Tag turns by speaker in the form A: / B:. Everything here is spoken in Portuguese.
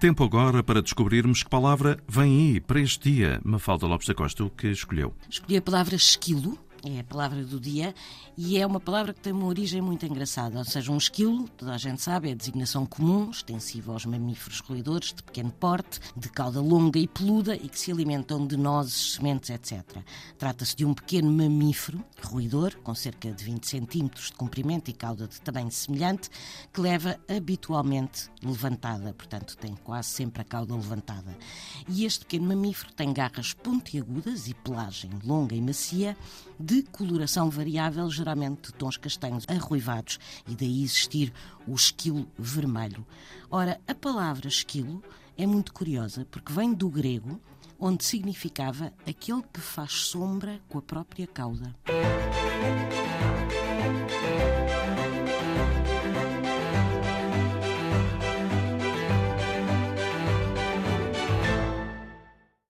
A: Tempo agora para descobrirmos que palavra vem aí para este dia. Mafalda Lopes da Costa, o que escolheu?
B: Escolhi a palavra esquilo é a palavra do dia e é uma palavra que tem uma origem muito engraçada. Ou seja, um esquilo, toda a gente sabe, é a designação comum, extensiva aos mamíferos roedores de pequeno porte, de cauda longa e peluda e que se alimentam de nozes, sementes, etc. Trata-se de um pequeno mamífero roedor, com cerca de 20 centímetros de comprimento e cauda de tamanho semelhante, que leva habitualmente levantada, portanto tem quase sempre a cauda levantada. E este pequeno mamífero tem garras pontiagudas e pelagem longa e macia, de coloração variável, geralmente de tons castanhos arruivados, e daí existir o esquilo vermelho. Ora, a palavra esquilo é muito curiosa porque vem do grego, onde significava aquele que faz sombra com a própria cauda.